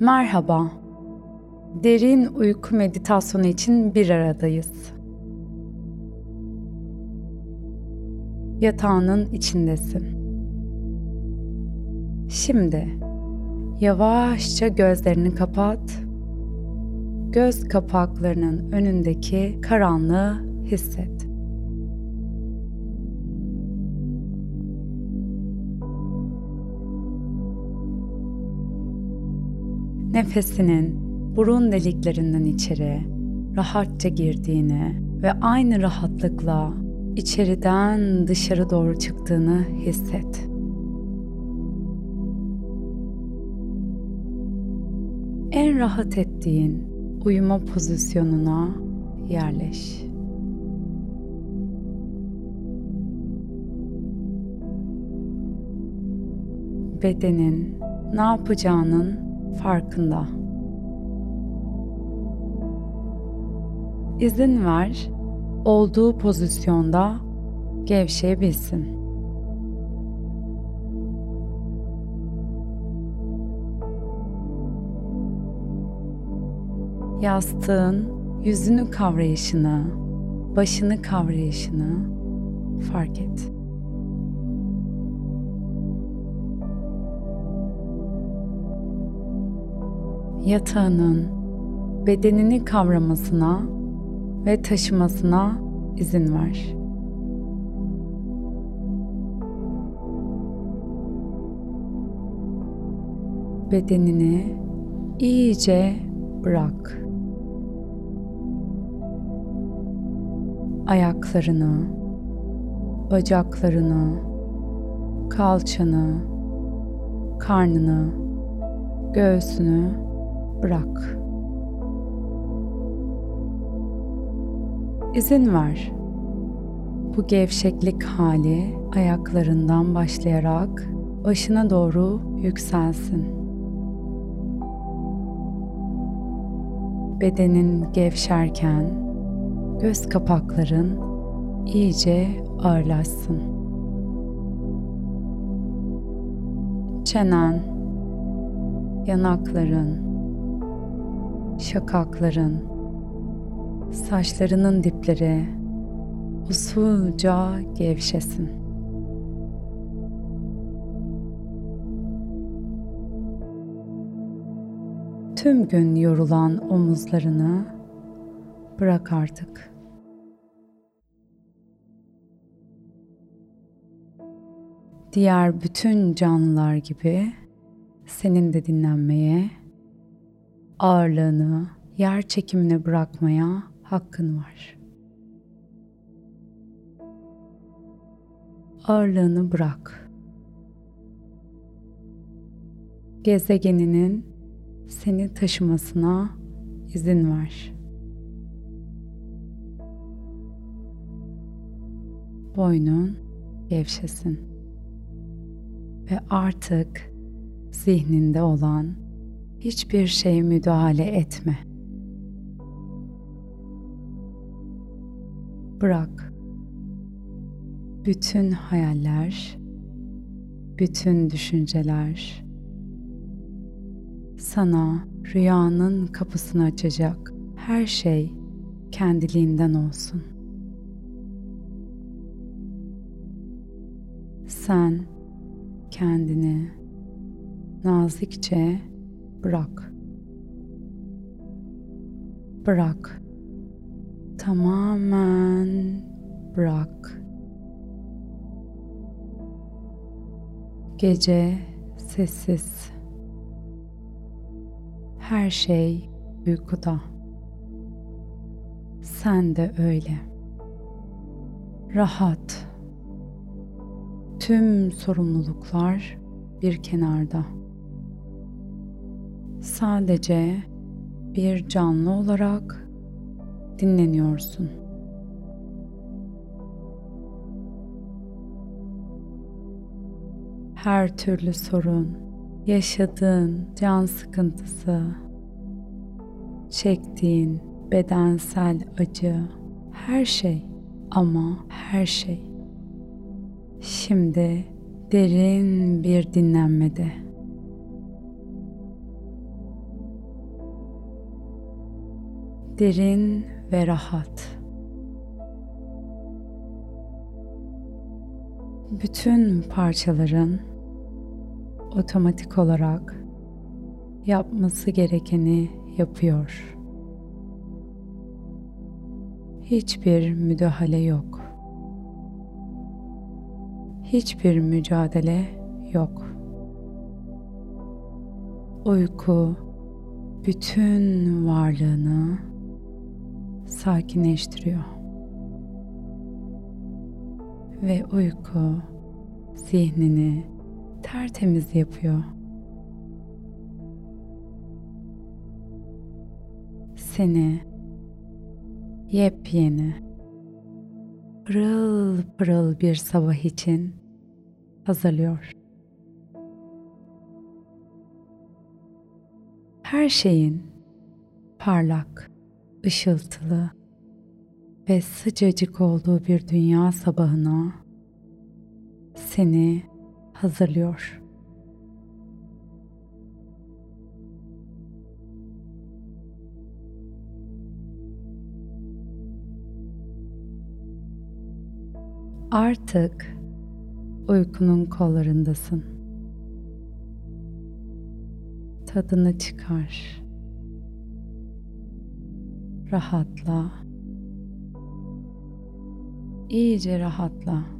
Merhaba. Derin uyku meditasyonu için bir aradayız. Yatağının içindesin. Şimdi yavaşça gözlerini kapat. Göz kapaklarının önündeki karanlığı hisset. Nefesinin burun deliklerinden içeri rahatça girdiğini ve aynı rahatlıkla içeriden dışarı doğru çıktığını hisset. En rahat ettiğin uyuma pozisyonuna yerleş. Bedenin ne yapacağının farkında. İzin ver, olduğu pozisyonda gevşeyebilsin. Yastığın yüzünü kavrayışını, başını kavrayışını fark et. Yatağının bedenini kavramasına ve taşımasına izin ver. Bedenini iyice bırak. Ayaklarını, bacaklarını, kalçanı, karnını, göğsünü bırak. İzin ver. Bu gevşeklik hali ayaklarından başlayarak başına doğru yükselsin. Bedenin gevşerken göz kapakların iyice ağırlaşsın. Çenen, yanakların, şakakların, saçlarının dipleri usulca gevşesin. Tüm gün yorulan omuzlarını bırak artık. Diğer bütün canlılar gibi senin de dinlenmeye ağırlığını yer çekimine bırakmaya hakkın var. Ağırlığını bırak. Gezegeninin seni taşımasına izin ver. Boynun gevşesin ve artık zihninde olan hiçbir şey müdahale etme. Bırak. Bütün hayaller, bütün düşünceler sana rüyanın kapısını açacak her şey kendiliğinden olsun. Sen kendini nazikçe bırak. Bırak. Tamamen bırak. Gece sessiz. Her şey uykuda. Sen de öyle. Rahat. Tüm sorumluluklar bir kenarda sadece bir canlı olarak dinleniyorsun. Her türlü sorun, yaşadığın can sıkıntısı, çektiğin bedensel acı, her şey ama her şey şimdi derin bir dinlenmede Derin ve rahat. Bütün parçaların otomatik olarak yapması gerekeni yapıyor. Hiçbir müdahale yok. Hiçbir mücadele yok. Uyku bütün varlığını sakinleştiriyor. Ve uyku zihnini tertemiz yapıyor. Seni yepyeni, pırıl pırıl bir sabah için hazırlıyor. Her şeyin parlak, ışıltılı ve sıcacık olduğu bir dünya sabahına seni hazırlıyor. Artık uykunun kollarındasın. Tadını çıkar. Rahatla. İyice rahatla.